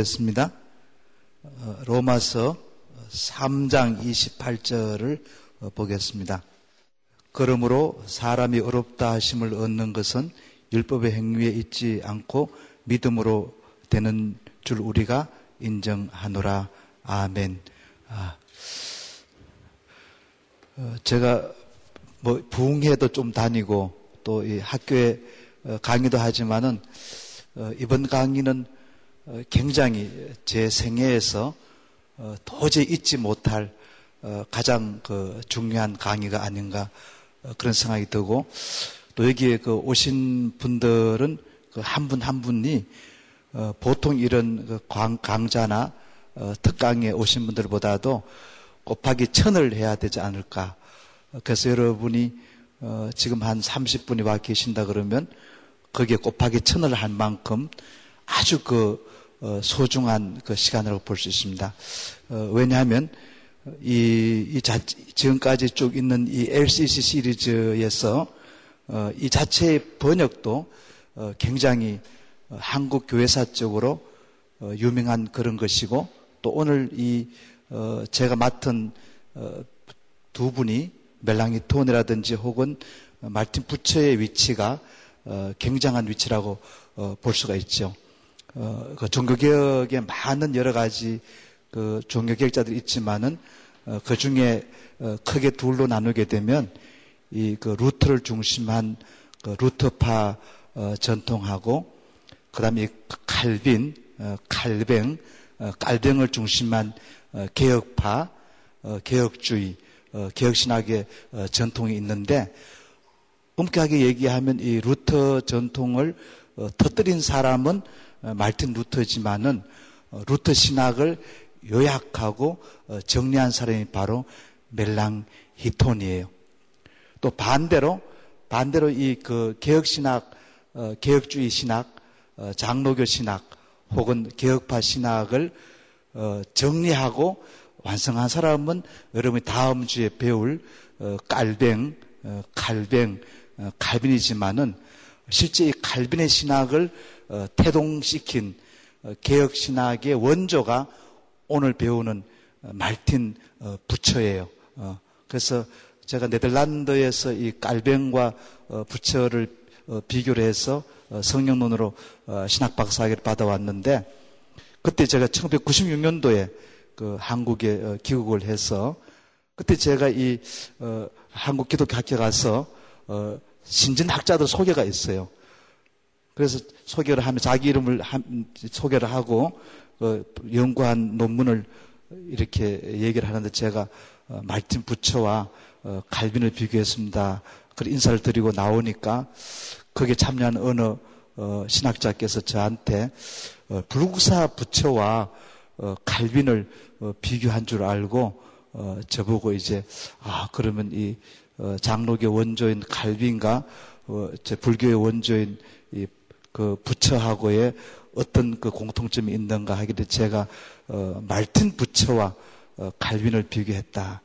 보겠습니다. 어, 로마서 3장 28절을 어, 보겠습니다. 그러므로 사람이 어렵다 하심을 얻는 것은 율법의 행위에 있지 않고 믿음으로 되는 줄 우리가 인정하노라. 아멘. 아, 어, 제가 뭐 부흥회도 좀 다니고 또이 학교에 강의도 하지만은 이번 강의는 어, 굉장히 제 생애에서 어, 도저히 잊지 못할 어, 가장 그 중요한 강의가 아닌가 그런 생각이 들고 또 여기에 그 오신 분들은 그 한 분 한 분이 보통 이런 그 강자나 특강에 오신 분들보다도 곱하기 천을 해야 되지 않을까. 그래서 여러분이 지금 한 30분이 와 계신다 그러면 거기에 곱하기 천을 한 만큼 아주 그 어, 소중한 그 시간이라고 볼 수 있습니다. 어, 왜냐하면 이, 이 자, 지금까지 쭉 있는 이 LCC 시리즈에서 어, 이 자체의 번역도 굉장히 한국 교회사적으로 유명한 그런 것이고 또 오늘 이 제가 맡은 두 분이 멜랑이 톤이라든지 혹은 말틴 부처의 위치가 굉장한 위치라고 볼 수가 있죠. 어, 그 종교개혁에 많은 여러 가지 그 종교개혁자들이 있지만은 어, 그 중에 어, 크게 둘로 나누게 되면 이 그 루트를 중심한 그 루트파 어, 전통하고 그다음에 칼빈, 어, 칼뱅, 어, 깔뱅을 중심한 어, 개혁파, 어, 개혁주의, 어, 개혁신학의 어, 전통이 있는데 엄격하게 얘기하면 이 루터 전통을 어, 터뜨린 사람은 어, 말틴 루터지만은 어, 루터 신학을 요약하고 어, 정리한 사람이 바로 멜랑히톤이에요. 또 반대로 반대로 이 그 개혁 신학, 개혁주의 신학, 장로교 신학 혹은 개혁파 신학을 정리하고 완성한 사람은 여러분이 다음 주에 배울 깔뱅, 칼뱅, 칼빈이지만은 실제 이 칼빈의 신학을 어, 태동시킨 어, 개혁 신학의 원조가 오늘 배우는 어, 말틴 부처예요. 그래서 제가 네덜란드에서 이 깔뱅과 부처를 비교를 해서 성령론으로 신학 박사학위를 받아왔는데 그때 제가 1996년도에 그 한국에 귀국을 해서 그때 제가 이 한국 기독교 학교 가서 신진 학자들 소개가 있어요. 그래서 소개를 하면 자기 이름을 소개를 하고 어, 연구한 논문을 이렇게 얘기를 하는데 제가 어, 말틴 부처와 어, 갈빈을 비교했습니다. 그 인사를 드리고 나오니까 거기에 참여한 어느 어, 신학자께서 저한테 어, 불국사 부처와 어, 갈빈을 어, 비교한 줄 알고 어, 저보고 이제 아 그러면 이 어, 장로교 원조인 갈빈과 어, 제 불교의 원조인 이 그 부처하고의 어떤 그 공통점이 있는가 하기를 제가 어, 말틴 부처와 어, 갈빈을 비교했다.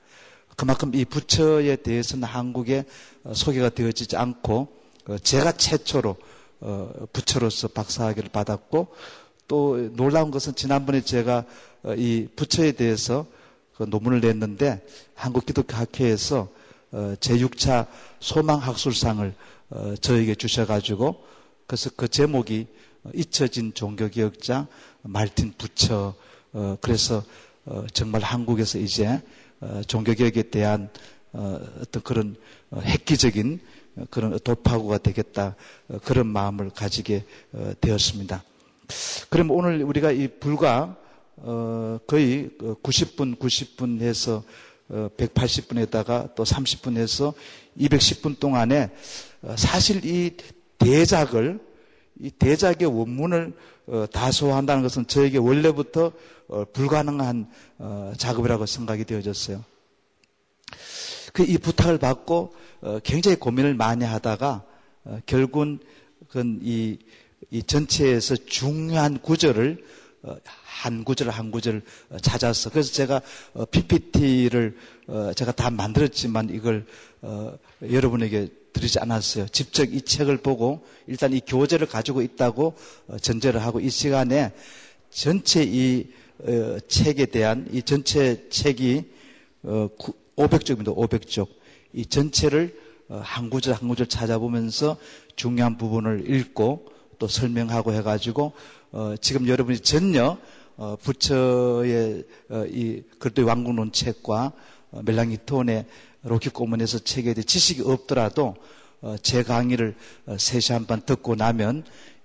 그만큼 이 부처에 대해서는 한국에 어, 소개가 되어지지 않고 어, 제가 최초로 어, 부처로서 박사학위를 받았고 또 놀라운 것은 지난번에 제가 어, 이 부처에 대해서 그 논문을 냈는데 한국 기독교 학회에서 제6차 소망학술상을 저에게 주셔가지고 그래서 그 제목이 잊혀진 종교개혁자 말틴 부처. 어, 그래서 어, 정말 한국에서 이제 어, 종교개혁에 대한 어떤 그런 획기적인 그런 돌파구가 되겠다 그런 마음을 가지게 되었습니다. 그럼 오늘 우리가 이 불과 거의 90분, 90분 해서 180분에다가 또 30분 해서 210분 동안에 사실 이 대작을 이 대작의 원문을 어, 다소한다는 것은 저에게 원래부터 어, 불가능한 어, 작업이라고 생각이 되어졌어요. 그 이 부탁을 받고 어, 굉장히 고민을 많이 하다가 어, 결국은 이, 이 전체에서 중요한 구절을 어, 한 구절 한 구절 찾아서 그래서 제가 PPT를 제가 다 만들었지만 이걸 여러분에게 드리지 않았어요. 직접 이 책을 보고 일단 이 교재를 가지고 있다고 어, 전제를 하고 이 시간에 전체 이 어, 책에 대한 이 전체 책이 500쪽입니다. 500쪽. 이 전체를 한 구절 한 구절 찾아보면서 중요한 부분을 읽고 또 설명하고 해가지고 지금 여러분이 전혀 부처의 이 글도의 왕국론 책과 멜랑이톤의 로키 고문에서 책에 대해 지식이 없더라도 어, 제 강의를 어, 세시 한번 듣고 나면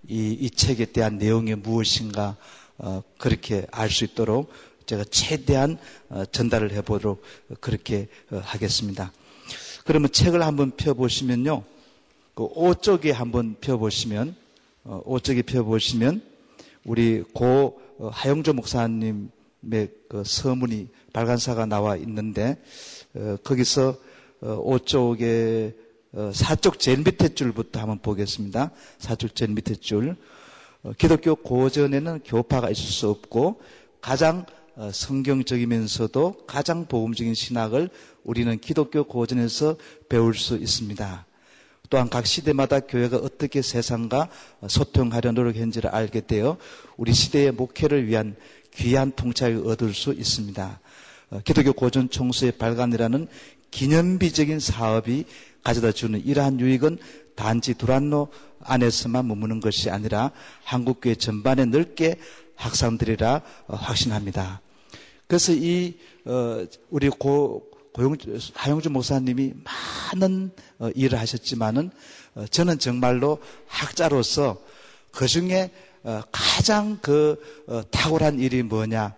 이, 이 책에 대한 내용이 무엇인가 어, 그렇게 알 수 있도록 제가 최대한 전달을 해보도록 그렇게 하겠습니다. 그러면 책을 한번 펴보시면요. 그 5쪽에 한번 펴보시면, 5쪽에 펴보시면, 우리 고 하영조 목사님의 그 서문이 발간사가 나와 있는데, 어, 거기서 어, 5쪽에 어, 4쪽 제일 밑에 줄부터 한번 보겠습니다. 4쪽 제일 밑에 줄. 어, 기독교 고전에는 교파가 있을 수 없고 가장 어, 성경적이면서도 가장 복음적인 신학을 우리는 기독교 고전에서 배울 수 있습니다. 또한 각 시대마다 교회가 어떻게 세상과 소통하려 노력했는지를 알게 되어 우리 시대의 목회를 위한 귀한 통찰을 얻을 수 있습니다. 어, 기독교 고전 총수의 발간이라는 기념비적인 사업이 가져다 주는 이러한 유익은 단지 두란노 안에서만 머무는 것이 아니라 한국교회 전반에 넓게 확산되리라 어, 확신합니다. 그래서 이 어, 우리 고, 고용 하용주 목사님이 많은 일을 하셨지만은 저는 정말로 학자로서 그 중에 가장 그 탁월한 일이 뭐냐?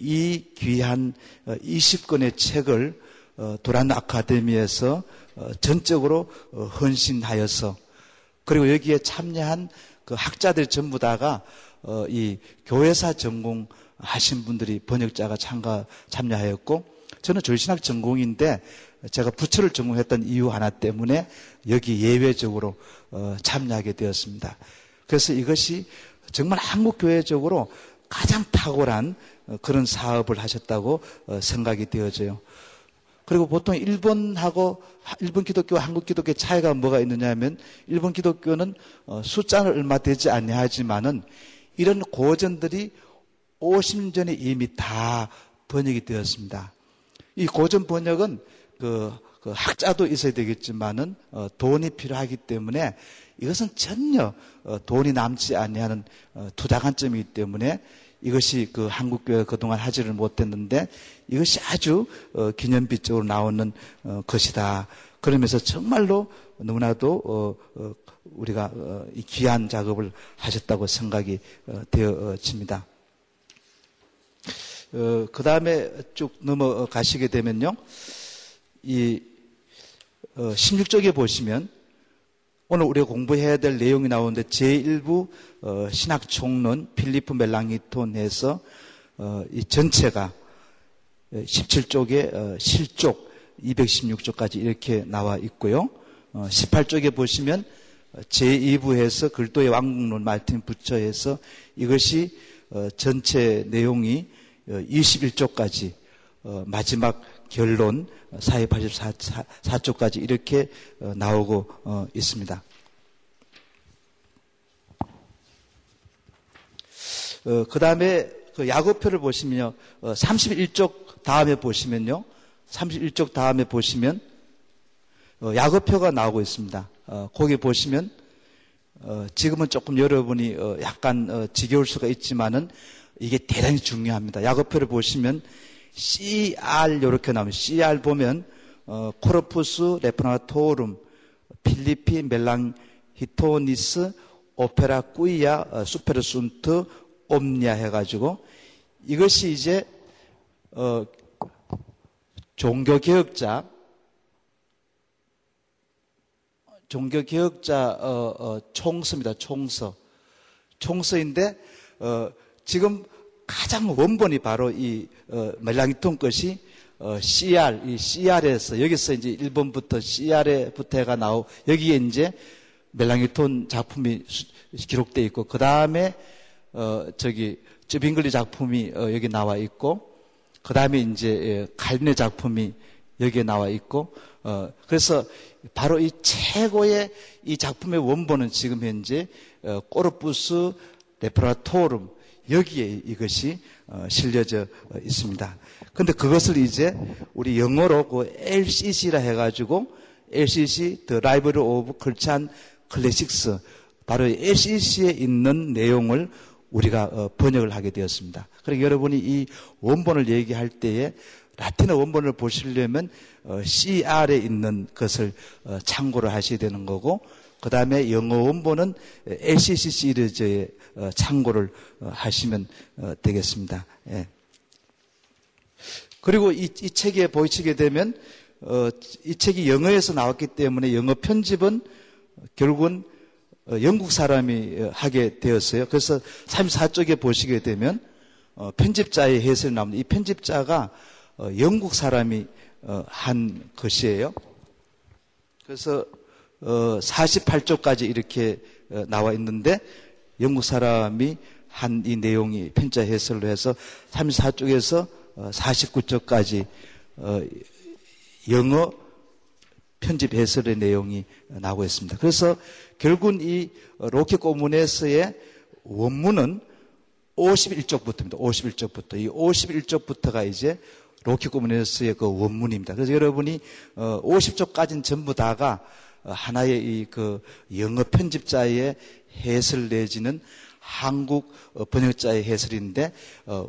이 귀한 20권의 어, 책을 어, 도란 아카데미에서 어, 전적으로 헌신하여서 그리고 여기에 참여한 그 학자들 전부 다가 이 교회사 전공 하신 분들이 번역자가 참가 참여하였고 저는 절신학 전공인데 제가 부처를 전공했던 이유 하나 때문에 여기 예외적으로 참여하게 되었습니다. 그래서 이것이 정말 한국 교회적으로 가장 탁월한 어, 그런 사업을 하셨다고 어, 생각이 되어져요. 그리고 보통 일본하고 일본 기독교와 한국 기독교의 차이가 뭐가 있느냐 하면 일본 기독교는 어, 숫자는 얼마 되지 않냐하지만은 이런 고전들이 50년 전에 이미 다 번역이 되었습니다. 이 고전 번역은 그, 그 학자도 있어야 되겠지만은 어, 돈이 필요하기 때문에 이것은 전혀 어, 돈이 남지 아니하는 어, 투자 관점이기 때문에 이것이 그 한국교회가 그동안 하지를 못했는데 이것이 아주 어, 기념비적으로 나오는 어, 것이다. 그러면서 정말로 너무나도 어, 어 우리가 어, 이 귀한 작업을 하셨다고 생각이 어, 되어집니다. 그 다음에 쭉 넘어가시게 되면요. 이 16쪽에 보시면 오늘 우리가 공부해야 될 내용이 나오는데 제1부 어, 신학 총론 필리프 멜랑이톤에서 어, 이 전체가 17쪽에 어, 실족 216쪽까지 이렇게 나와 있고요. 18쪽에 어, 보시면 제2부에서 글도의 왕국론 말틴 부처에서 이것이 어, 전체 내용이 21쪽까지 마지막 결론 484쪽까지 이렇게 어, 나오고 어, 있습니다. 어, 그 다음에 그 야고표를 보시면요. 31쪽 다음에 보시면요. 31쪽 다음에 보시면 야고표가 나오고 있습니다. 거기 보시면 지금은 조금 여러분이 약간 지겨울 수가 있지만은 이게 대단히 중요합니다. 야고표를 보시면 CR 이렇게 나오면 CR 보면 어, 코르푸스 레프나토룸 필리피 멜랑 히토니스 오페라 꾸이야 어, 수페르순트 옴니아 해가지고 이것이 이제 어, 종교개혁자 종교개혁자 어, 어, 총서입니다. 총서 총서인데 어, 지금 가장 원본이 바로 이 어, 멜랑이톤 것이 어, CR, 이 CR에서 여기서 이제 1번부터 CR에 부터가 나오 여기에 이제 멜랑이톤 작품이 기록되어 있고 그 다음에 어, 저기 저 빙글리 작품이 어, 여기 나와 있고 그 다음에 이제 예, 갈네 작품이 여기에 나와 있고 어, 그래서 바로 이 최고의 이 작품의 원본은 지금 현재 어, 꼬르푸스 레프라토름 여기에 이것이 어, 실려져 있습니다. 근데 그것을 이제 우리 영어로 그 LCC라 해가지고 LCC The Library of Christian Classics 바로 LCC에 있는 내용을 우리가 어, 번역을 하게 되었습니다. 그러니까 여러분이 이 원본을 얘기할 때에 라틴어 원본을 보시려면 어, CR에 있는 것을 어, 참고를 하셔야 되는 거고 그 다음에 영어 원본은 LCC 시리즈에 참고를 하시면 되겠습니다. 예. 그리고 이, 이 책에 보이시게 되면 이 책이 영어에서 나왔기 때문에 영어 편집은 결국은 어, 영국 사람이 어, 하게 되었어요. 그래서 34쪽에 보시게 되면 어, 편집자의 해설이 나옵니다. 이 편집자가 영국 사람이 한 것이에요. 그래서 48쪽까지 이렇게 나와 있는데 영국 사람이 한 이 내용이 편자 해설로 해서 34쪽에서 49쪽까지 영어 편집 해설의 내용이 나오고 있습니다. 그래서 결국은 이 로켓 고문에서의 원문은 51쪽부터입니다. 51쪽부터. 이 51쪽부터가 이제 로켓 고문에서의 그 원문입니다. 그래서 여러분이 50쪽까지는 어, 전부 다가 하나의 이 그 영어 편집자의 해설 내지는 한국 어, 번역자의 해설인데 어,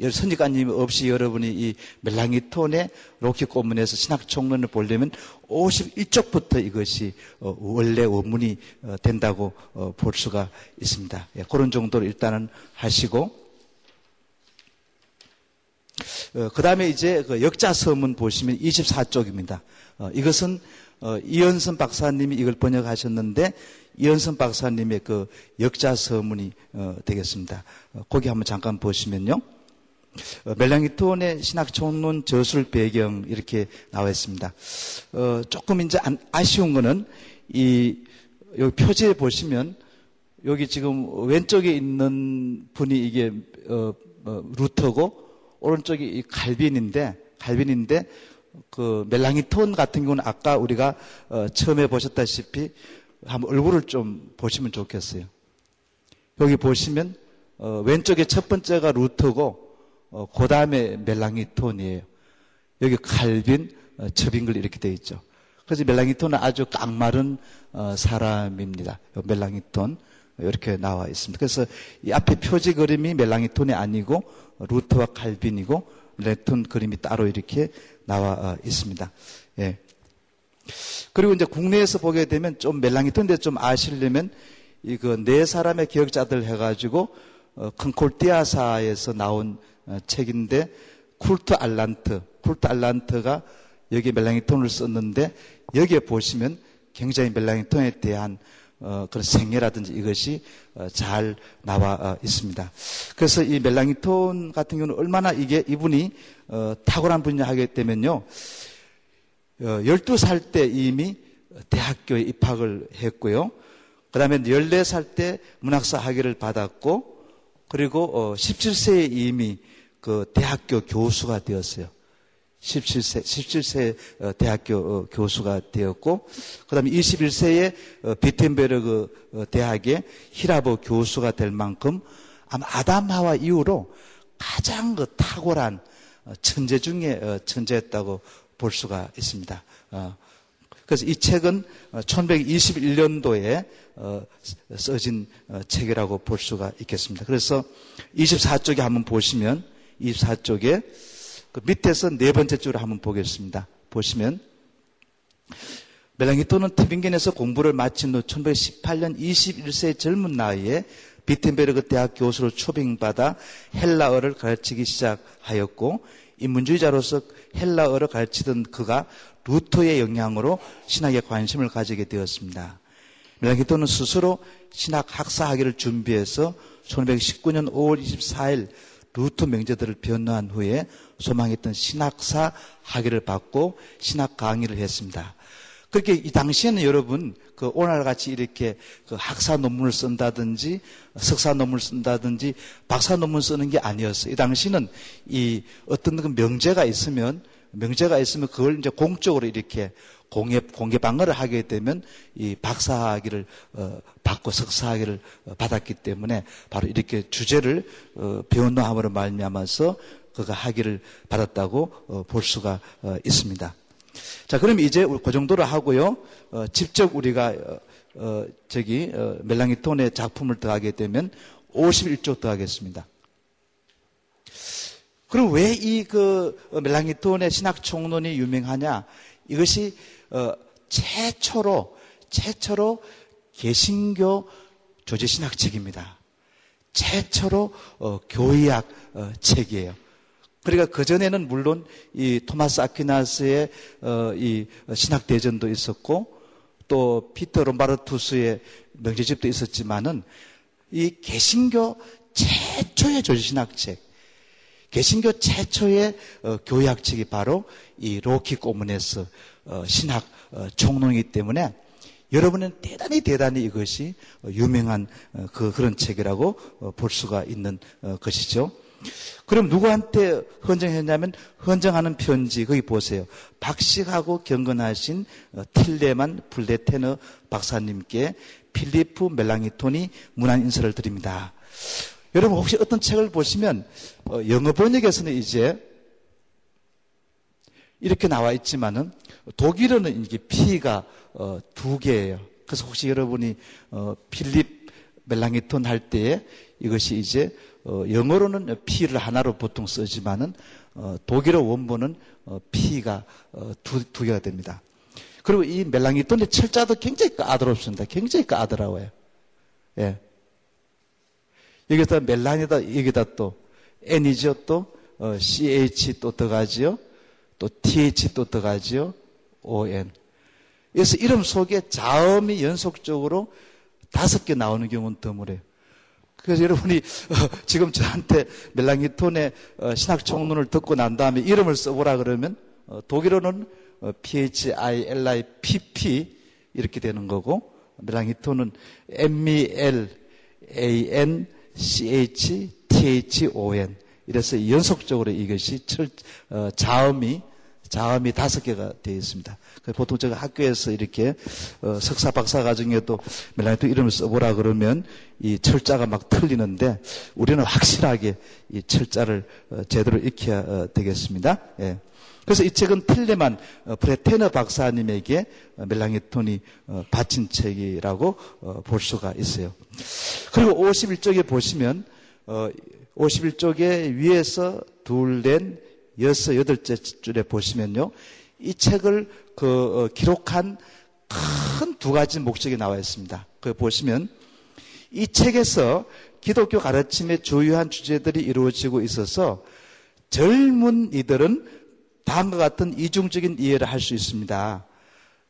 선지관님 없이 여러분이 이 멜랑이톤의 로키 고문에서 신학 총론을 보려면 51쪽부터 이것이 어, 원래 원문이 어, 된다고 어, 볼 수가 있습니다. 예, 그런 정도로 일단은 하시고 그 다음에 이제 그 역자 서문 보시면 24쪽입니다. 이것은 이현선 박사님이 이걸 번역하셨는데 이현선 박사님의 그 역자 서문이 되겠습니다. 거기 한번 잠깐 보시면요. 어, 멜랑이톤의 신학 총론 저술 배경 이렇게 나와 있습니다. 어, 조금 이제 아쉬운 거는 이 여기 표지에 보시면 여기 지금 왼쪽에 있는 분이 이게 어, 어, 루터고 오른쪽이 이 갈빈인데 갈빈인데 그 멜랑이톤 같은 경우는 아까 우리가 어, 처음에 보셨다시피 한번 얼굴을 좀 보시면 좋겠어요. 여기 보시면 어, 왼쪽에 첫 번째가 루터고 어, 그 다음에 멜랑이톤이에요. 여기 칼빈, 어, 첩인글 이렇게 되어 있죠. 그래서 멜랑이톤은 아주 깡마른 어, 사람입니다. 멜랑이톤 이렇게 나와 있습니다. 그래서 이 앞에 표지 그림이 멜랑히톤이 아니고 루터와 칼빈이고 멜랑히톤 그림이 따로 이렇게 나와 어, 있습니다. 예. 그리고 이제 국내에서 보게 되면 좀 멜랑히톤인데 좀 아시려면 이거 네 사람의 개혁자들 해가지고 어, 컨콜디아사에서 나온 어, 책인데 쿠르트 알란트, 쿠르트 알란트가 여기 멜랑히톤을 썼는데 여기에 보시면 굉장히 멜랑히톤에 대한 어, 그런 생애라든지 이것이 어, 잘 나와 어, 있습니다. 그래서 이 멜랑이톤 같은 경우는 얼마나 이게 이분이 어, 탁월한 분야 하기 때문요. 12살 때 이미 대학교에 입학을 했고요. 그 다음에 14살 때 문학사 학위를 받았고, 그리고 17세에 이미 그 대학교 교수가 되었어요. 17세, 17세 어, 대학교 어, 교수가 되었고, 그 다음에 21세에 어, 비텐베르그 대학의 히라보 교수가 될 만큼 아마 아담하와 이후로 가장 그 탁월한 천재 중에 천재였다고 볼 수가 있습니다. 그래서 이 책은 1121년도에 써진 책이라고 볼 수가 있겠습니다. 그래서 24쪽에 한번 보시면 24쪽에 그 밑에서 네 번째 줄을 한번 보겠습니다. 보시면 멜랑이토는 티빙겐에서 공부를 마친 후 1918년 21세 젊은 나이에 비텐베르그 대학 교수로 초빙받아 헬라어를 가르치기 시작하였고 인문주의자로서 헬라어를 가르치던 그가 루터의 영향으로 신학에 관심을 가지게 되었습니다. 멜랑이토는 스스로 신학 학사 학위를 준비해서 1919년 5월 24일 루트 명제들을 변호한 후에 소망했던 신학사 학위를 받고 신학 강의를 했습니다. 그렇게 이 당시에는 여러분 그 오늘 같이 이렇게 그 학사 논문을 쓴다든지 석사 논문을 쓴다든지 박사 논문 쓰는 게 아니었어요. 이 당시는 이 어떤 그 명제가 있으면 명제가 있으면 그걸 이제 공적으로 이렇게 공개, 공개 방어를 하게 되면 이 박사 학위를 어, 받고 석사 학위를 어, 받았기 때문에 바로 이렇게 주제를 어, 배운노함으로 말미암아서 그가 학위를 받았다고 어, 볼 수가 어, 있습니다. 자, 그럼 이제 그 정도로 하고요. 어, 직접 우리가 저기 멜랑이톤의 작품을 더하게 되면 51조 더하겠습니다. 그럼 왜 이 그 멜랑이톤의 신학 총론이 유명하냐? 이것이 어, 최초로 최초로 개신교 조제 신학 책입니다. 최초로 어, 교의학 어, 책이에요. 그러니까 그 전에는 물론 이 토마스 아퀴나스의 어, 이 신학 대전도 있었고 또 피터 롬바르투스의 명제집도 있었지만은 이 개신교 최초의 조제 신학 책, 개신교 최초의 어, 교의학 책이 바로 이 로키 꼬문에서 어, 신학 어, 총론이기 때문에 여러분은 대단히 대단히 이것이 어, 유명한 그 그런 책이라고 볼 수가 있는 것이죠. 그럼 누구한테 헌정했냐면 헌정하는 편지 거기 보세요. 박식하고 경건하신 틸레만 블레테너 박사님께 필리프 멜랑이톤이 문안 인사를 드립니다. 여러분 혹시 어떤 책을 보시면 영어 번역에서는 이제 이렇게 나와 있지만은 독일어는 이게 P가 어, 두 개예요. 그래서 혹시 여러분이 어, 필립 멜랑이톤 할 때에 이것이 이제 어, 영어로는 P를 하나로 보통 쓰지만은 어, 독일어 원본은 어, P가 어, 두, 두 개가 됩니다. 그리고 이 멜랑이톤의 철자도 굉장히 까다롭습니다. 굉장히 까다로워요. 예. 여기다 멜랑이다 여기다 또 N이죠 또 어, CH 또 들어가지요. 또 TH 또 들어가지요. ON. 그래서 이름 속에 자음이 연속적으로 다섯 개 나오는 경우는 드물어요. 그래서 여러분이 어, 지금 저한테 멜랑기톤의 어, 신학 총론을 듣고 난 다음에 이름을 써보라 그러면 어, 독일어는 어, PHILIPP 이렇게 되는 거고 멜랑기톤은 MELANCHTHON 이래서 연속적으로 이것이 철, 어, 자음이 자음이 다섯 개가 되어 있습니다. 보통 제가 학교에서 이렇게 어, 석사 박사 과정에도 멜라니토 이름을 써보라 그러면 이 철자가 막 틀리는데 우리는 확실하게 이 철자를 어, 제대로 익혀야 어, 되겠습니다. 예. 그래서 이 책은 틸레만 어, 브레테너 박사님에게 어, 멜랑이톤이 어, 바친 책이라고 볼 수가 있어요. 그리고 51쪽에 보시면 51쪽에 위에서 둘, 넷, 여섯, 여덟째 줄에 보시면요. 이 책을 그 어, 기록한 큰 두 가지 목적이 나와 있습니다. 그 보시면 이 책에서 기독교 가르침의 주요한 주제들이 이루어지고 있어서 젊은 이들은 다음과 같은 이중적인 이해를 할 수 있습니다.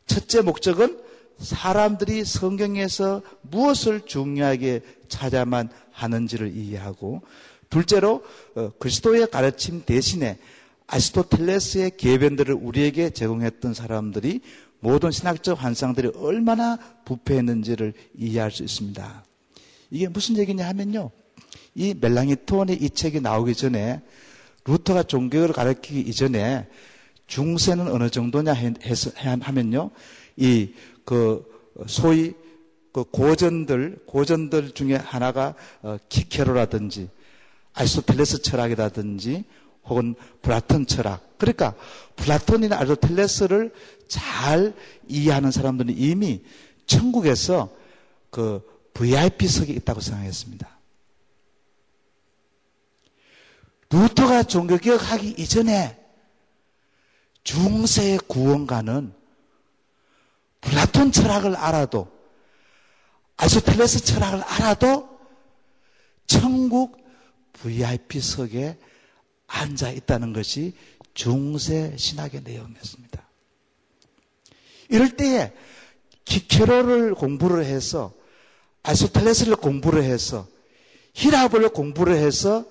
첫째 목적은 사람들이 성경에서 무엇을 중요하게 찾아만 하는지를 이해하고 둘째로 어, 그리스도의 가르침 대신에 아스토텔레스의 계변들을 우리에게 제공했던 사람들이 모든 신학적 환상들이 얼마나 부패했는지를 이해할 수 있습니다. 이게 무슨 얘기냐 하면요. 이 멜랑이톤의 이 책이 나오기 전에 루터가 종교개혁하기 이전에 중세는 어느 정도냐 하면요. 이 그 소위 그 고전들 고전들 중에 하나가 어, 키케로라든지 아리스토텔레스 철학이라든지 혹은 플라톤 철학. 그러니까 플라톤이나 아리스토텔레스를 잘 이해하는 사람들은 이미 천국에서 그 VIP석에 있다고 생각했습니다. 루터가 종교개혁하기 이전에 중세의 구원관은 플라톤 철학을 알아도 아리스토텔레스 철학을 알아도 천국 VIP석에 앉아 있다는 것이 중세 신학의 내용이었습니다. 이럴 때에 키케로를 공부를 해서 아리스토텔레스를 공부를 해서 히라브를 공부를 해서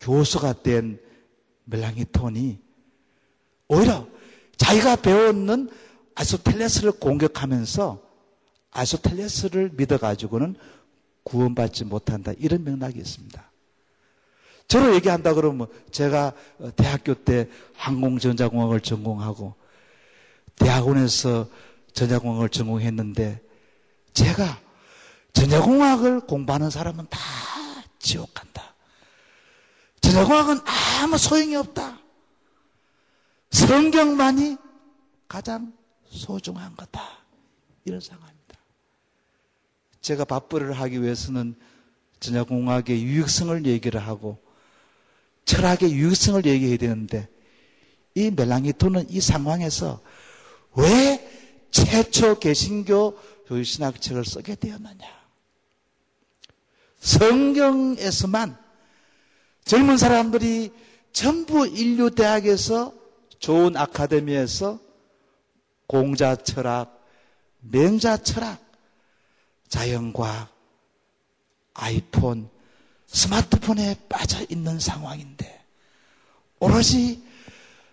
교수가 된 멜랑이톤이 오히려 자기가 배웠는 아스텔레스를 공격하면서 아스텔레스를 믿어가지고는 구원받지 못한다. 이런 맥락이 있습니다. 저로 얘기한다 그러면 제가 대학교 때 항공전자공학을 전공하고 대학원에서 전자공학을 전공했는데 제가 전자공학을 공부하는 사람은 다 지옥 간다. 전자공학은 아무 소용이 없다. 성경만이 가장 소중한 거다. 이런 상황입니다. 제가 밥벌이를 하기 위해서는 전자공학의 유익성을 얘기를 하고 철학의 유익성을 얘기해야 되는데 이 멜랑이토는 이 상황에서 왜 최초 개신교 교신학책을 쓰게 되었느냐? 성경에서만 젊은 사람들이 전부 인류 대학에서 좋은 아카데미에서 공자 철학, 맹자 철학, 자연과학, 아이폰, 스마트폰에 빠져 있는 상황인데 오로지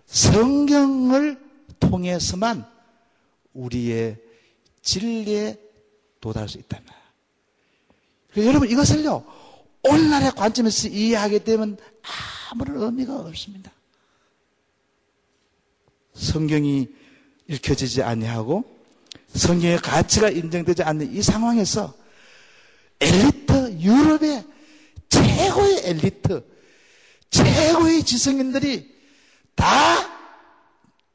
성경을 통해서만 우리의 진리에 도달할 수 있다. 그러니까 여러분 이것을요 오늘날의 관점에서 이해하게 되면 아무런 의미가 없습니다. 성경이 읽혀지지 아니하고 성경의 가치가 인정되지 않는 이 상황에서 엘리트 유럽의 최고의 엘리트 최고의 지성인들이 다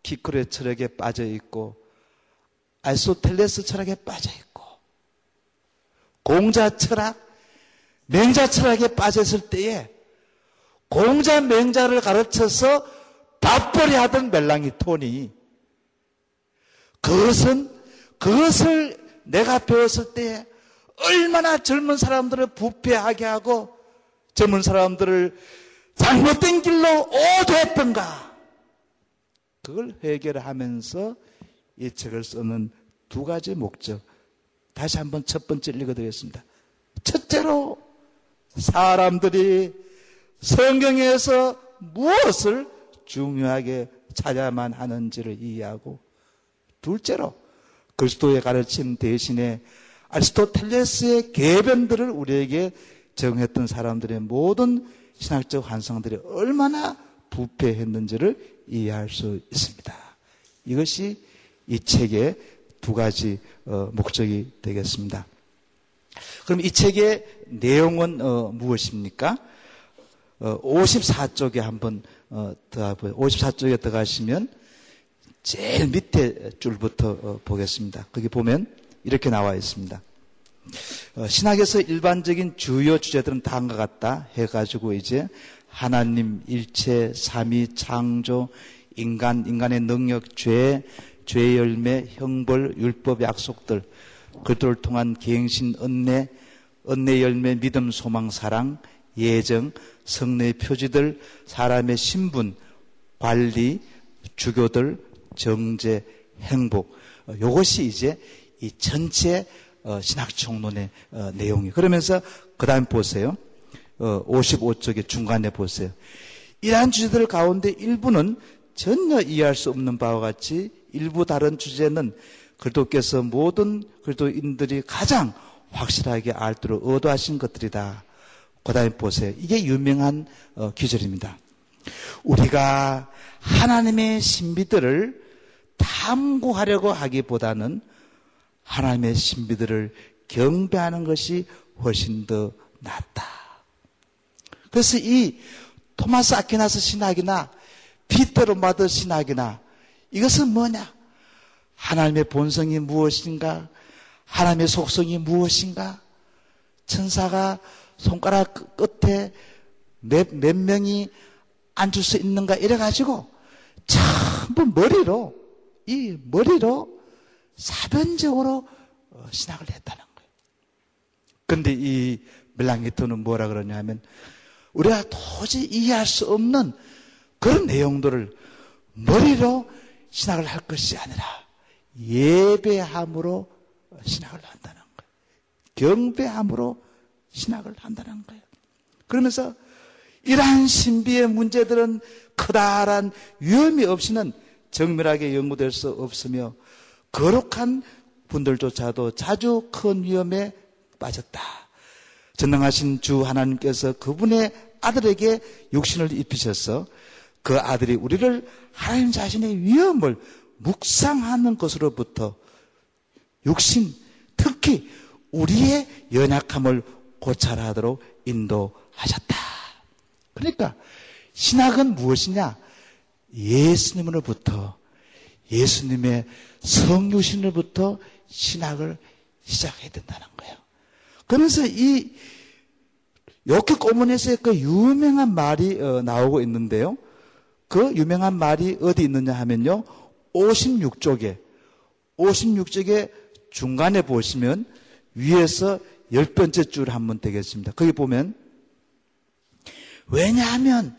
기크레 철학에 빠져 있고 알소텔레스 철학에 빠져 있고 공자 철학, 맹자 철학에 빠졌을 때에 공자 맹자를 가르쳐서 밥벌이 하던 멜랑이 톤이 그것은 그것을 내가 배웠을 때 얼마나 젊은 사람들을 부패하게 하고 젊은 사람들을 잘못된 길로 오도했던가 그걸 해결하면서 이 책을 쓰는 두 가지 목적 다시 한번 첫 번째 읽어드리겠습니다. 첫째로 사람들이 성경에서 무엇을 중요하게 찾아야만 하는지를 이해하고 둘째로 그리스도의 가르침 대신에 아리스토텔레스의 개변들을 우리에게 정했던 사람들의 모든 신학적 환상들이 얼마나 부패했는지를 이해할 수 있습니다. 이것이 이 책의 두 가지 어, 목적이 되겠습니다. 그럼 이 책의 내용은 어, 무엇입니까? 어, 54쪽에 한번 어, 들어가보요 54쪽에 들어가시면 제일 밑에 줄부터 어, 보겠습니다. 거기 보면 이렇게 나와 있습니다. 어, 신학에서 일반적인 주요 주제들은 다음과 같다 해가지고 이제 하나님, 일체, 삼위, 창조, 인간, 인간의 능력, 죄, 죄의 열매, 형벌, 율법, 약속들, 그들을 통한 갱신, 은혜, 은혜 열매, 믿음, 소망, 사랑, 예정, 성례의 표지들, 사람의 신분, 관리, 주교들, 정제, 행복. 어, 이것이 이제 이 전체 어, 신학총론의 어, 내용이. 그러면서 그 다음 보세요. 55쪽의 중간에 보세요. 이러한 주제들 가운데 일부는 전혀 이해할 수 없는 바와 같이 일부 다른 주제는 그리스도께서 모든 그리스도인들이 가장 확실하게 알도록 의도하신 것들이다. 그 다음에 보세요. 이게 유명한 어, 기절입니다. 우리가 하나님의 신비들을 탐구하려고 하기보다는 하나님의 신비들을 경배하는 것이 훨씬 더 낫다. 그래서 이 토마스 아퀴나스 신학이나 피테로 마더 신학이나 이것은 뭐냐? 하나님의 본성이 무엇인가? 하나님의 속성이 무엇인가? 천사가 손가락 끝에 몇, 몇 명이 앉을 수 있는가 이래가지고 전부 머리로, 이 머리로 사변적으로 어, 신학을 했다는 거예요. 근데 이 멜랑기토는 뭐라 그러냐면 우리가 도저히 이해할 수 없는 그런 내용들을 머리로 신학을 할 것이 아니라 예배함으로 신학을 한다는 거예요. 경배함으로 신학을 한다는 거예요. 그러면서 이러한 신비의 문제들은 커다란 위험이 없이는 정밀하게 연구될 수 없으며 거룩한 분들조차도 자주 큰 위험에 빠졌다. 전능하신 주 하나님께서 그분의 아들에게 육신을 입히셔서 그 아들이 우리를 하나님 자신의 위험을 묵상하는 것으로부터 육신, 특히 우리의 연약함을 고찰하도록 인도하셨다. 그러니까 신학은 무엇이냐? 예수님으로부터 예수님의 성육신으로부터 신학을 시작해야 된다는 거예요. 그러면서 이 욕기 고문에서의 그 유명한 말이 어, 나오고 있는데요. 그 유명한 말이 어디 있느냐 하면요. 56쪽에 56쪽에 중간에 보시면 위에서 열 번째 줄 한번 되겠습니다. 거기 보면 왜냐하면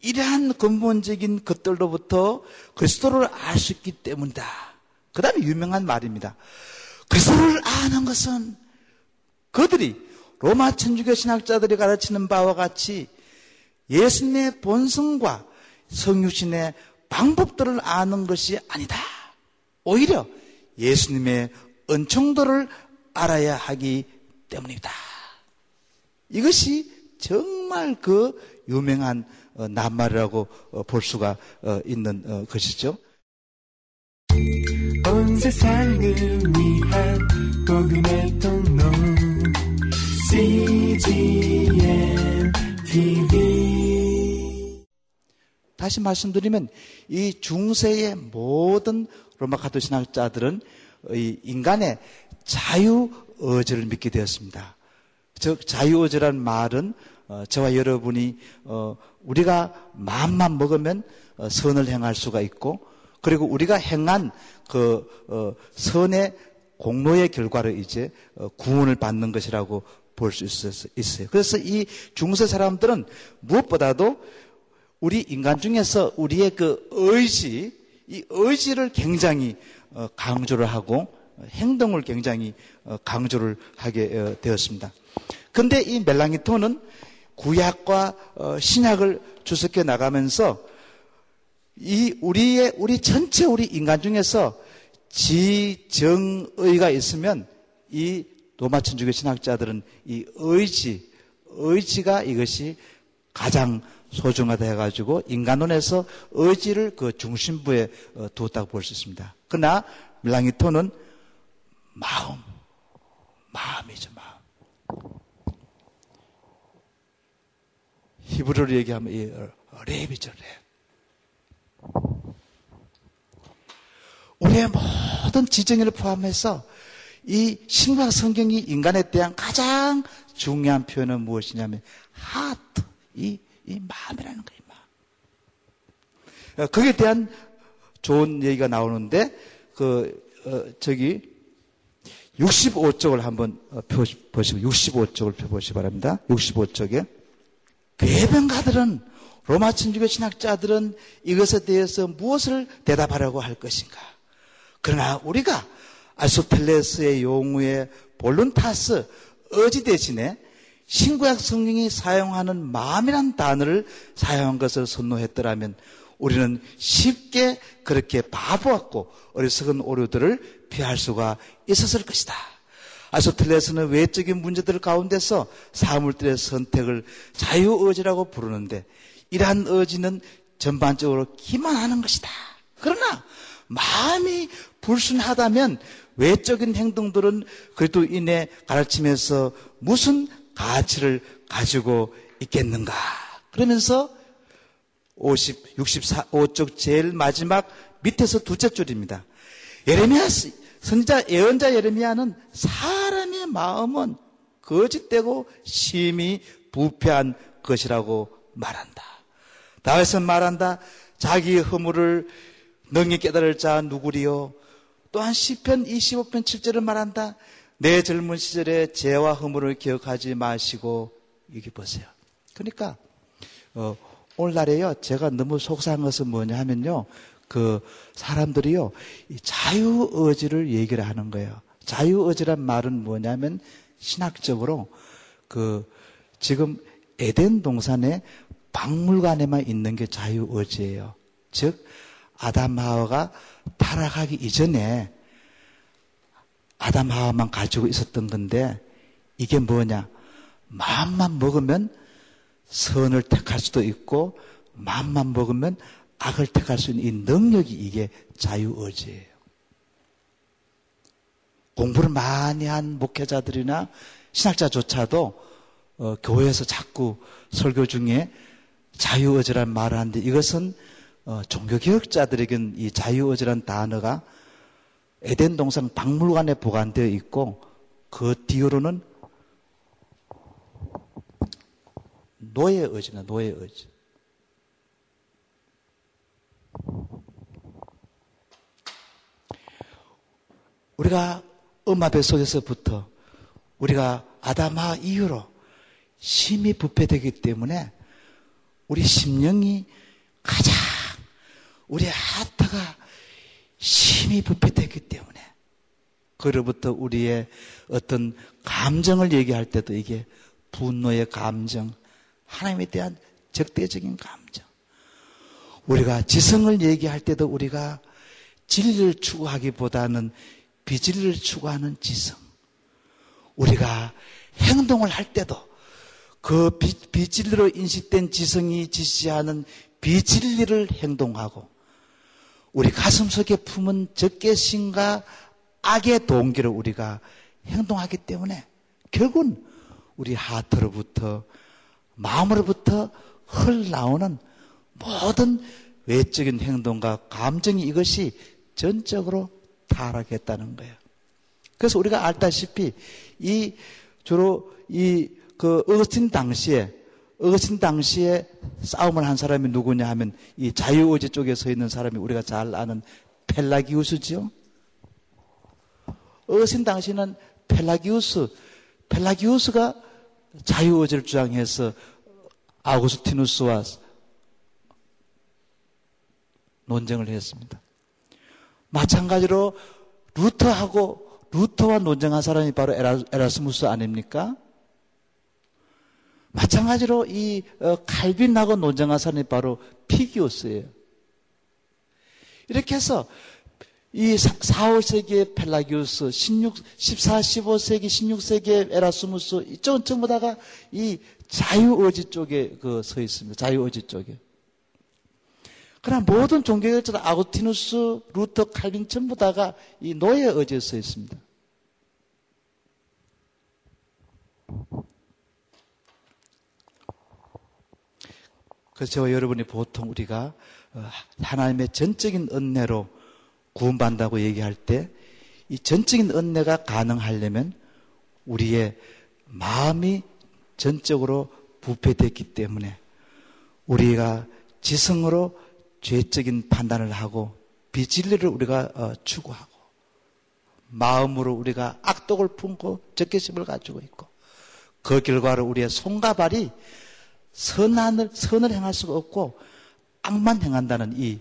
이러한 근본적인 것들로부터 그리스도를 있기 때문이다. 그 다음에 유명한 말입니다. 그리스도를 아는 것은 그들이 로마 천주교 신학자들이 가르치는 바와 같이 예수님의 본성과 성유신의 방법들을 아는 것이 아니다. 오히려 예수님의 은총도를 알아야 하기 때문이다. 이것이 정말 그 유명한 어, 낱말이라고 어, 볼 수가 어, 있는 것이죠. 온 세상을 위한 복음의 통로 CGM TV 다시 말씀드리면 이 중세의 모든 로마 카톨 신학자들은 이 인간의 자유 의지를 믿게 되었습니다. 즉 자유 의지라는 말은 저와 여러분이 우리가 마음만 먹으면 선을 행할 수가 있고 그리고 우리가 행한 그 어, 선의 공로의 결과로 이제 어, 구원을 받는 것이라고 볼 수 있어요. 그래서 이 중세 사람들은 무엇보다도 우리 인간 중에서 우리의 그 의지, 이 의지를 굉장히 어, 강조를 하고 행동을 굉장히 어, 강조를 하게 어, 되었습니다. 근데 이 멜랑이토는 구약과 어, 신약을 주석해 나가면서 이 우리의 우리 전체 우리 인간 중에서 지정의가 있으면 이 로마 천주교 신학자들은 이 의지 의지가 이것이 가장 소중하다 해가지고 인간론에서 의지를 그 중심부에 어, 두었다고 볼 수 있습니다. 그러나 밀랑이토는 마음, 마음이죠, 마음. 히브리로 얘기하면 이 랩이죠, 랩. 우리의 모든 지정을 포함해서 이 신과 성경이 인간에 대한 가장 중요한 표현은 무엇이냐면 하트, 이, 이 마음이라는 거예요. 마음. 어, 거기에 대한 좋은 얘기가 나오는데 그 어, 저기 65쪽을 한번 어, 보시고 65쪽을 펴보시기 바랍니다. 65쪽에 괴변가들은 로마 천주교 신학자들은 이것에 대해서 무엇을 대답하려고 할 것인가? 그러나 우리가 아소텔레스의 용어의 볼룬타스 어지 대신에 신구약 성경이 사용하는 마음이란 단어를 사용한 것을 선노했더라면 우리는 쉽게 그렇게 바보 같고 어리석은 오류들을 피할 수가 있었을 것이다. 아소텔레스는 외적인 문제들 가운데서 사물들의 선택을 자유의지라고 부르는데 이러한 의지는 전반적으로 기만하는 것이다. 그러나 마음이 불순하다면 외적인 행동들은 그래도 이내 가르치면서 무슨 가치를 가지고 있겠는가. 그러면서 50, 64쪽 제일 마지막 밑에서 두째 줄입니다. 예레미야, 선지자, 예언자 예레미야는 사람의 마음은 거짓되고 심히 부패한 것이라고 말한다. 다윗은 말한다. 자기의 허물을 능히 깨달을 자 누구리요? 또한 시편 25편 7절을 말한다. 내 젊은 시절에 죄와 허물을 기억하지 마시고 여기 보세요. 그러니까 어, 오늘날에요. 제가 너무 속상한 것은 뭐냐 하면요. 그 사람들이요. 자유 의지를 얘기를 하는 거예요. 자유 의지란 말은 뭐냐면 신학적으로 그 지금 에덴 동산에 박물관에만 있는 게 자유의지예요. 즉 아담 하와가 타락하기 이전에 아담 하와만 가지고 있었던 건데 이게 뭐냐? 마음만 먹으면 선을 택할 수도 있고 마음만 먹으면 악을 택할 수 있는 이 능력이 이게 자유의지예요. 공부를 많이 한 목회자들이나 신학자조차도 어, 교회에서 자꾸 설교 중에 자유의지란 말을 하는데 이것은 어, 종교개혁자들에겐 이 자유의지란 단어가 에덴 동산 박물관에 보관되어 있고 그 뒤로는 노예 의지나 노예 의지. 우리가 엄마 뱃속에서부터 우리가 아담아 이후로 심히 부패되기 때문에 우리 심령이 가장 우리 하트가 심히 부패되기 때문에 그로부터 우리의 어떤 감정을 얘기할 때도 이게 분노의 감정, 하나님에 대한 적대적인 감정. 우리가 지성을 얘기할 때도 우리가 진리를 추구하기보다는 비진리를 추구하는 지성. 우리가 행동을 할 때도 그 비, 비진리로 인식된 지성이 지시하는 비진리를 행동하고 우리 가슴 속에 품은 적개심과 악의 동기로 우리가 행동하기 때문에 결국은 우리 하트로부터 마음으로부터 흘러나오는 모든 외적인 행동과 감정이 이것이 전적으로 타락했다는 거예요. 그래서 우리가 알다시피 이 주로 이 그 어거스틴 당시에 어거스틴 당시에 싸움을 한 사람이 누구냐 하면 이 자유의지 쪽에 서 있는 사람이 우리가 잘 아는 펠라기우스죠. 어거스틴 당시는 펠라기우스 펠라기우스가 자유의지를 주장해서 아우구스티누스와 논쟁을 했습니다. 마찬가지로 루터하고 루터와 논쟁한 사람이 바로 에라스무스 아닙니까? 마찬가지로 이 어, 칼빈하고 논쟁한 사람이 바로 피기우스예요. 이렇게 해서 이 4, 5세기의 펠라기우스, 16, 14, 15세기, 16세기의 에라스무스, 이쪽은 전부 다가 이 자유의지 쪽에 그 서 있습니다. 자유의지 쪽에. 그러나 모든 종교결자들 아구티누스, 루터, 칼빈 전부 다가 이 노예 의지에 서 있습니다. 그래서 저와 여러분이 보통 우리가 어, 하나님의 전적인 은혜로 구원받는다고 얘기할 때 이 전적인 은혜가 가능하려면 우리의 마음이 전적으로 부패됐기 때문에 우리가 지성으로 죄적인 판단을 하고 비진리를 우리가 어, 추구하고 마음으로 우리가 악독을 품고 적개심을 가지고 있고 그 결과로 우리의 손과 발이 선한을 선을 행할 수가 없고 악만 행한다는 이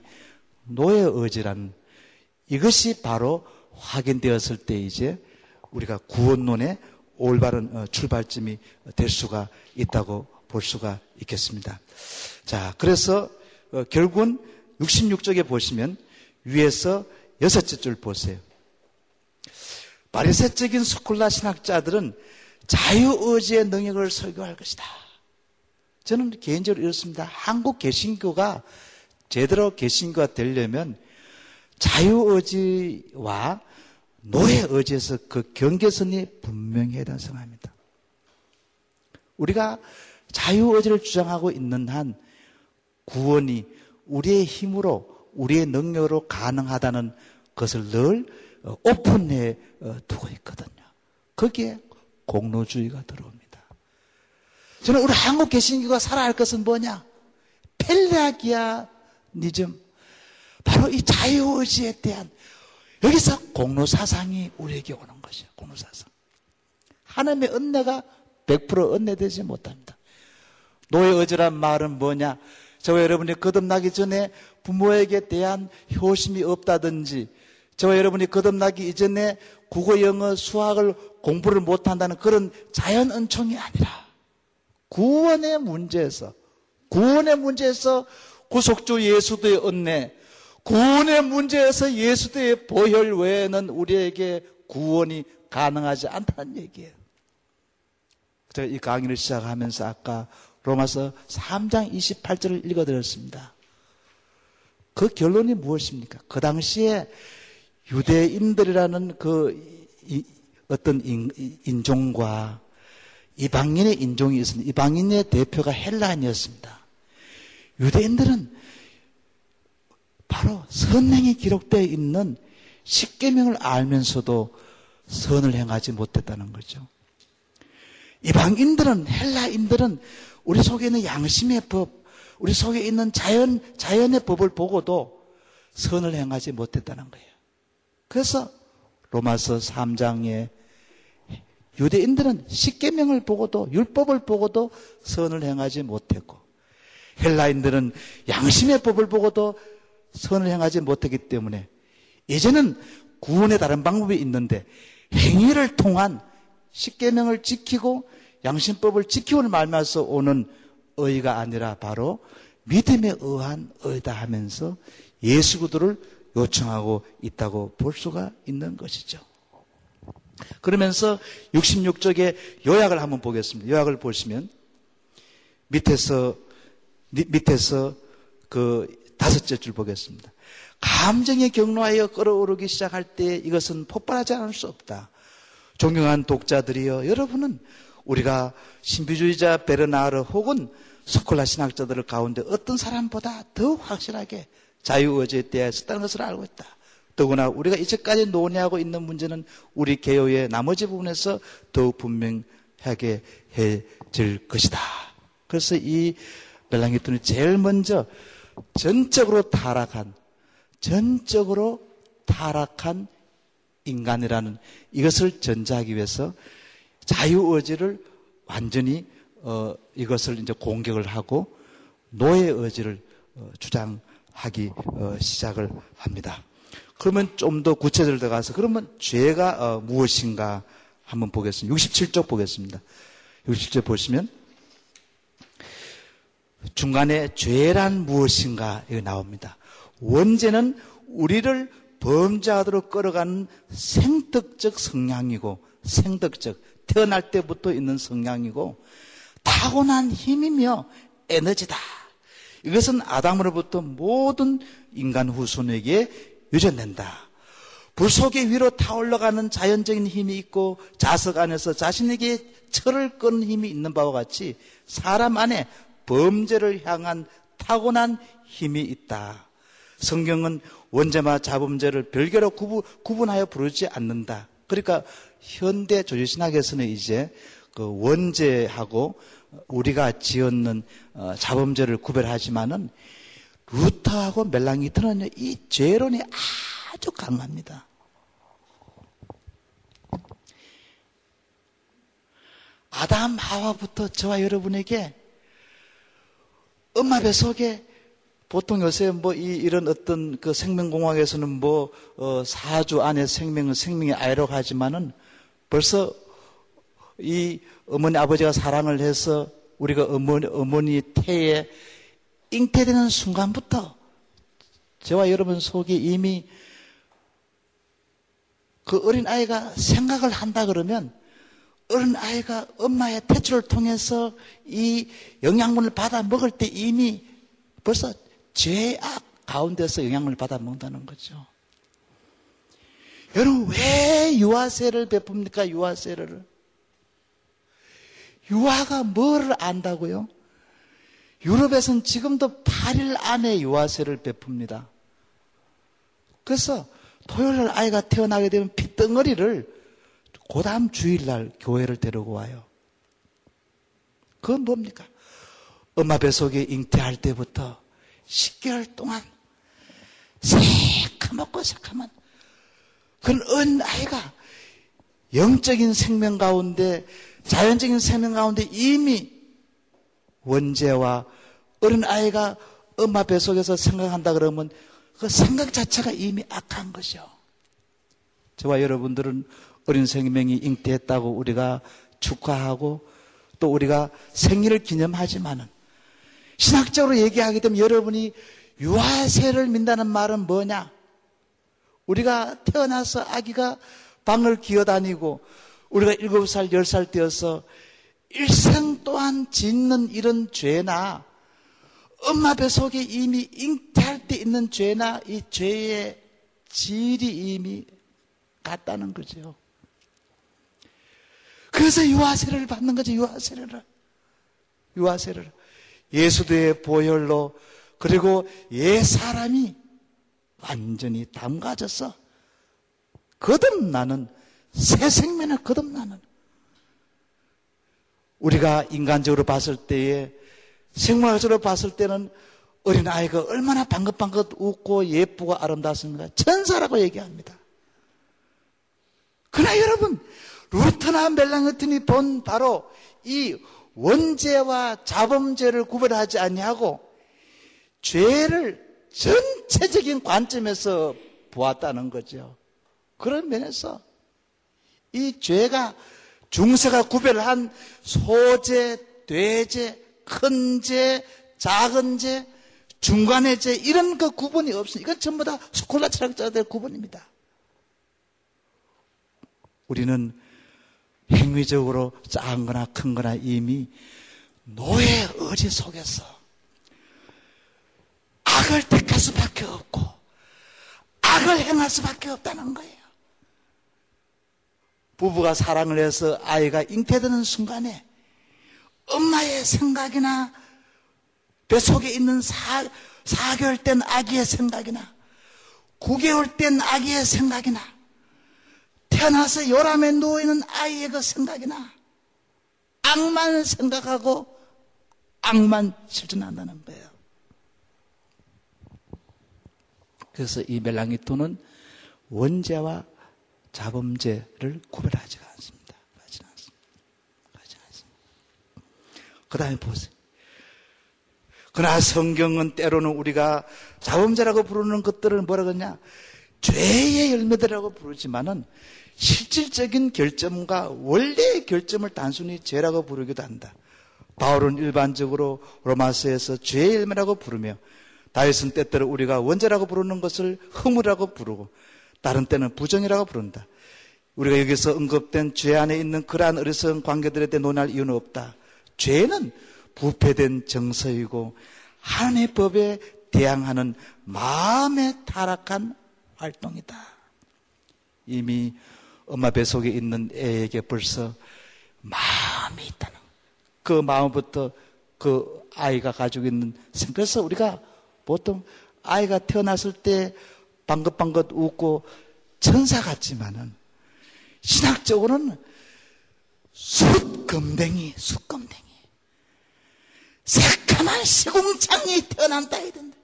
노예 의지라는 이것이 바로 확인되었을 때 이제 우리가 구원론의 올바른 어, 출발점이 될 수가 있다고 볼 수가 있겠습니다. 자, 그래서 어, 결국은 66쪽에 보시면 위에서 여섯째 줄 보세요. 바리새적인 스콜라 신학자들은 자유의지의 능력을 설교할 것이다. 저는 개인적으로 이렇습니다. 한국 개신교가 제대로 개신교가 되려면 자유의지와 노예의지에서 그 경계선이 분명히 해야 된다고 생각합니다. 우리가 자유의지를 주장하고 있는 한 구원이 우리의 힘으로 우리의 능력으로 가능하다는 것을 늘 어, 오픈해 어, 두고 있거든요. 거기에 공로주의가 들어옵니다. 저는 우리 한국 개신교가 살아야 할 것은 뭐냐? 펠레아기아니즘. 바로 이 자유의지에 대한 여기서 공로 사상이 우리에게 오는 것이에요. 공로 사상. 하나님의 은혜가 100% 은혜되지 못합니다. 노예 의지란 말은 뭐냐? 저와 여러분이 거듭나기 전에 부모에게 대한 효심이 없다든지 저와 여러분이 거듭나기 이전에 국어, 영어, 수학을 공부를 못한다는 그런 자연 은총이 아니라 구원의 문제에서 구원의 문제에서 구속주 예수도의 은혜 구원의 문제에서 예수도의 보혈 외에는 우리에게 구원이 가능하지 않다는 얘기예요. 제가 이 강의를 시작하면서 아까 로마서 3장 28절을 읽어드렸습니다. 그 결론이 무엇입니까? 그 당시에 유대인들이라는 그 어떤 인, 종과 이방인의 인종이 있습니다. 이방인의 대표가 헬라인이었습니다. 유대인들은 바로 선행이 기록되어 있는 십계명을 알면서도 선을 행하지 못했다는 거죠. 이방인들은 헬라인들은 우리 속에 있는 양심의 법, 우리 속에 있는 자연 자연의 법을 보고도 선을 행하지 못했다는 거예요. 그래서 로마서 3장에 유대인들은 십계명을 보고도 율법을 보고도 선을 행하지 못했고 헬라인들은 양심의 법을 보고도 선을 행하지 못했기 때문에 이제는 구원의 다른 방법이 있는데 행위를 통한 십계명을 지키고 양심법을 지키고 말면서 오는 의가 아니라 바로 믿음에 의한 의다 하면서 예수 구도를 요청하고 있다고 볼 수가 있는 것이죠. 그러면서 66쪽의 요약을 한번 보겠습니다. 요약을 보시면 밑에서 밑에서 그 다섯째 줄 보겠습니다. 감정에 경로하여 끌어오르기 시작할 때 이것은 폭발하지 않을 수 없다. 존경한 독자들이여 여러분은 우리가 신비주의자 베르나르 혹은 소콜라 신학자들 가운데 어떤 사람보다 더 확실하게 자유의지에 대해서 있다는 것을 알고 있다. 더구나 우리가 이제까지 논의하고 있는 문제는 우리 개요의 나머지 부분에서 더욱 분명하게 해질 것이다. 그래서 이 멜랑기톤이 제일 먼저 전적으로 타락한, 전적으로 타락한 인간이라는 이것을 전제하기 위해서 자유의지를 완전히 어, 이것을 이제 공격을 하고 노예 의지를 어, 주장하기 어, 시작을 합니다. 그러면 좀 더 구체적으로 들어가서 그러면 죄가 어, 무엇인가 한번 보겠습니다. 67쪽 보겠습니다. 67쪽 보시면 중간에 죄란 무엇인가 이거 나옵니다. 원죄는 우리를 범죄하도록 끌어가는 생덕적 성향이고 생덕적 태어날 때부터 있는 성향이고 타고난 힘이며 에너지다. 이것은 아담으로부터 모든 인간 후손에게 유전된다. 불 속에 위로 타올라가는 자연적인 힘이 있고 자석 안에서 자신에게 철을 끄는 힘이 있는 바와 같이 사람 안에 범죄를 향한 타고난 힘이 있다. 성경은 원죄와 자범죄를 별개로 구분, 하여 부르지 않는다. 그러니까 현대 조지신학에서는 이제 그 원죄하고 우리가 지었는 어, 자범죄를 구별하지만은 루터하고 멜랑이트는 이 죄론이 아주 강합니다. 아담 하와부터 저와 여러분에게 엄마 뱃속에 보통 요새 뭐 이, 런 어떤 그 생명공학에서는 뭐 어, 사주 안에 생명은 생명이 아이라고 하지만은 벌써 이 어머니 아버지가 사랑을 해서 우리가 어머니 어머니 태에 잉태되는 순간부터 저와 여러분 속에 이미 그 어린 아이가 생각을 한다 그러면 어린 아이가 엄마의 태초를 통해서 이 영양분을 받아 먹을 때 이미 벌써 죄악 가운데서 영향을 받아 먹는다는 거죠. 여러분 왜 유아세를 베풉니까? 유아세를 유아가 뭐를 안다고요? 유럽에서는 지금도 8일 안에 유아세를 베풉니다. 그래서 토요일 날 아이가 태어나게 되면 핏덩어리를 고담 주일날 교회를 데리고 와요. 그건 뭡니까? 엄마 뱃속에 잉태할 때부터 10개월 동안 새카맣고 새카만 그런 은 아이가 영적인 생명 가운데 자연적인 생명 가운데 이미 원죄와 어린 아이가 엄마 뱃속에서 생각한다 그러면 그 생각 자체가 이미 악한 것이요. 저와 여러분들은 어린 생명이 잉태했다고 우리가 축하하고 또 우리가 생일을 기념하지만은 신학적으로 얘기하게 되면 여러분이 유아세를 민다는 말은 뭐냐? 우리가 태어나서 아기가 방을 기어다니고 우리가 일곱 살, 열 살 되어서 일생 동안 짓는 이런 죄나 엄마 뱃속에 이미 잉태할 때 있는 죄나 이 죄의 질이 이미 같다는 거죠. 그래서 유아세를 받는 거죠, 유아세를. 유아세를. 예수도의 보혈로, 그리고 옛 사람이 완전히 담가져서 거듭나는, 새 생명을 거듭나는. 우리가 인간적으로 봤을 때에, 생물학적으로 봤을 때는 어린아이가 얼마나 방긋방긋 웃고 예쁘고 아름답습니까? 천사라고 얘기합니다. 그러나 여러분, 루터나 멜랑어튼이 본 바로 이 원죄와 자범죄를 구별하지 아니하고 죄를 전체적인 관점에서 보았다는 거죠. 그런 면에서 이 죄가 중세가 구별한 소죄, 대죄, 큰 죄, 작은 죄, 중간의 죄 이런 그 구분이 없습니다. 이건 전부 다 스콜라 철학자들의 구분입니다. 우리는 행위적으로 작은 거나 큰 거나 이미 노예 의지 속에서 악을 택할 수밖에 없고 악을 행할 수밖에 없다는 거예요. 부부가 사랑을 해서 아이가 잉태되는 순간에 엄마의 생각이나 뱃속에 있는 사, 4개월 된 아기의 생각이나 9개월 된 아기의 생각이나 태어나서 요람에 누워있는 아이의 그 생각이 나. 악만 생각하고 악만 실천한다는 거예요. 그래서 이 멜랑이토는 원죄와 자범죄를 구별하지 않습니다. 하지 않습니다. 하지 않습니다. 그 다음에 보세요. 그러나 성경은 때로는 우리가 자범죄라고 부르는 것들을 뭐라 그러냐? 죄의 열매들이라고 부르지만은 실질적인 결점과 원래의 결점을 단순히 죄라고 부르기도 한다. 바울은 일반적으로 로마서에서 죄의 열매라고 부르며 다윗은 때때로 우리가 원죄라고 부르는 것을 허물이라고 부르고 다른 때는 부정이라고 부른다. 우리가 여기서 언급된 죄 안에 있는 그러한 어리석은 관계들에 대해 논할 이유는 없다. 죄는 부패된 정서이고 하나님의 법에 대항하는 마음에 타락한 활동이다. 이미 엄마 뱃속에 있는 애에게 벌써 마음이 있다는 그 마음부터 그 아이가 가지고 있는 그래서 우리가 보통 아이가 태어났을 때 방긋방긋 웃고 천사 같지만은 신학적으로는 숫검댕이, 숫검댕이. 새까만 시궁창이 태어난다 이던데.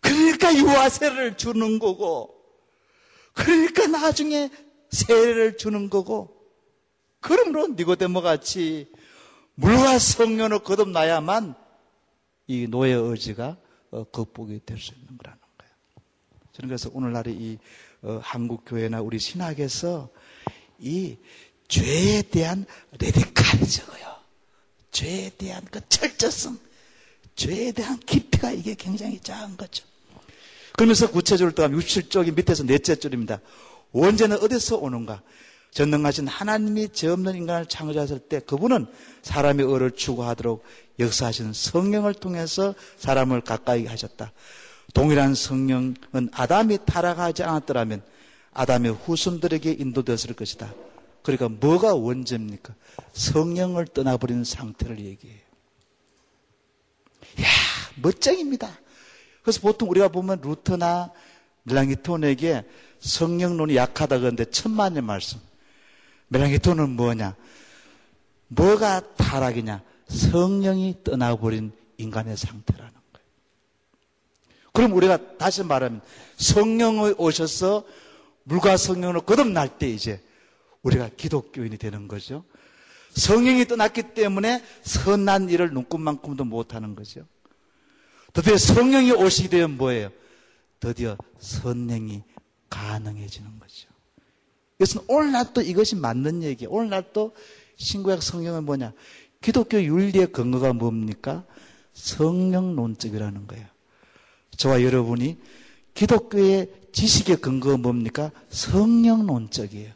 그러니까 유아세를 주는 거고, 그러니까 나중에 세례를 주는 거고 그러므로 니고데모 같이 물과 성령을 거듭나야만 이 노예 의지가 어, 극복이 될 수 있는 거예요. 저는 그래서 오늘날의 이 어, 한국 교회나 우리 신학에서 이 죄에 대한 레디칼이적어요. 죄에 대한 그 철저성, 죄에 대한 깊이가 이게 굉장히 작은 거죠. 그러면서 구체적으로 또 67쪽이 밑에서 넷째 줄입니다. 원죄는 어디서 오는가? 전능하신 하나님이 죄 없는 인간을 창조하실 때 그분은 사람의 의를 추구하도록 역사하시는 성령을 통해서 사람을 가까이 하셨다. 동일한 성령은 아담이 타락하지 않았더라면 아담의 후손들에게 인도되었을 것이다. 그러니까 뭐가 원죄입니까? 성령을 떠나버리는 상태를 얘기해요. 야 멋쟁입니다. 그래서 보통 우리가 보면 루터나 멜랑기톤에게 성령론이 약하다 그런데 천만의 말씀. 멜랑기톤은 뭐냐? 뭐가 타락이냐? 성령이 떠나버린 인간의 상태라는. 그럼 우리가 다시 말하면 성령이 오셔서 물과 성령으로 거듭날 때 이제 우리가 기독교인이 되는 거죠. 성령이 떠났기 때문에 선한 일을 눈꽃만큼도 못하는 거죠. 드디어 성령이 오시게 되면 뭐예요? 드디어 선행이 가능해지는 거죠. 이것은 오늘날 또 이것이 맞는 얘기예요. 오늘날 또 신구약 성경은 뭐냐? 기독교 윤리의 근거가 뭡니까? 성령론적이라는 거예요. 저와 여러분이 기독교의 지식의 근거가 뭡니까? 성령론적이에요.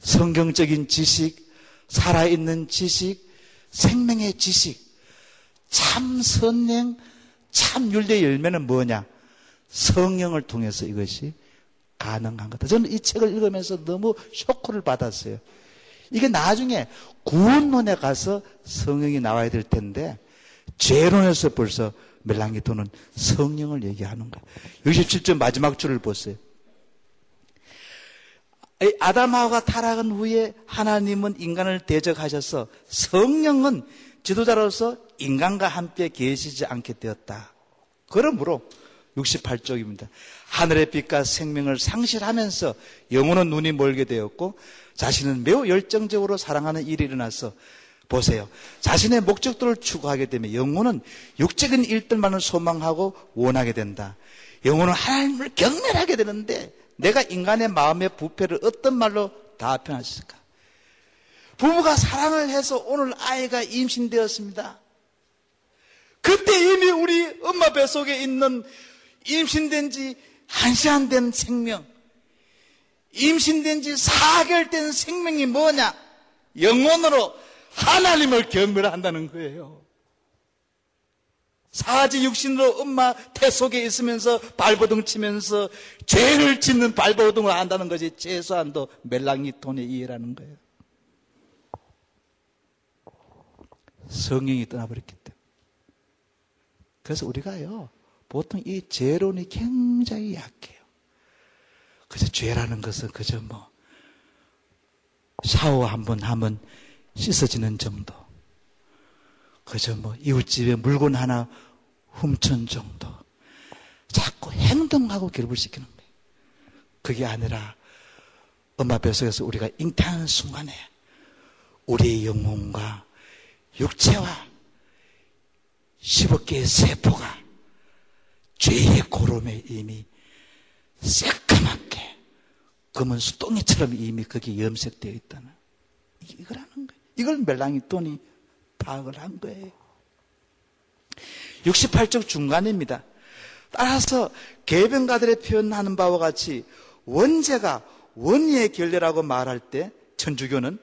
성경적인 지식, 살아있는 지식, 생명의 지식, 참 선행, 참 율대의 열매는 뭐냐? 성령을 통해서 이것이 가능한 거다. 저는 이 책을 읽으면서 너무 쇼크를 받았어요. 이게 나중에 구원론에 가서 성령이 나와야 될 텐데 죄론에서 벌써 멜랑기토는 성령을 얘기하는 거예요. 67절 마지막 줄을 보세요. 아담하가 타락한 후에 하나님은 인간을 대적하셔서 성령은 지도자로서 인간과 함께 계시지 않게 되었다. 그러므로 68쪽입니다. 하늘의 빛과 생명을 상실하면서 영혼은 눈이 멀게 되었고 자신은 매우 열정적으로 사랑하는 일이 일어나서 보세요. 자신의 목적들을 추구하게 되면 영혼은 육적인 일들만을 소망하고 원하게 된다. 영혼은 하나님을 경멸하게 되는데 내가 인간의 마음의 부패를 어떤 말로 다 표현하실까? 부부가 사랑을 해서 오늘 아이가 임신되었습니다. 그때 이미 우리 엄마 뱃속에 있는 임신된 지 한 시간 된 생명, 임신된 지 4개월 된 생명이 뭐냐? 영혼으로 하나님을 경멸한다는 거예요. 사지 육신으로 엄마 태 속에 있으면서 발버둥 치면서 죄를 짓는 발버둥을 한다는 것이 최소한도 멜랑이톤의 이해라는 거예요. 성령이 떠나버렸기 때문에. 그래서 우리가요, 보통 이 죄론이 굉장히 약해요. 그저 죄라는 것은 그저 뭐, 샤워 한 번 하면 씻어지는 정도. 그저 뭐, 이웃집에 물건 하나 훔친 정도. 자꾸 행동하고 결부시키는 거예요. 그게 아니라 엄마 뱃속에서 우리가 잉태하는 순간에 우리의 영혼과 육체와 10억 개의 세포가 죄의 고름에 이미 새까맣게 검은 수동이처럼 이미 거기 염색되어 있다는 이거라는. 이걸 멜랑이 돈이 파악을 한 거예요. 68쪽 중간입니다. 따라서 개변가들의 표현하는 바와 같이 원죄가 원의의 결례라고 말할 때 천주교는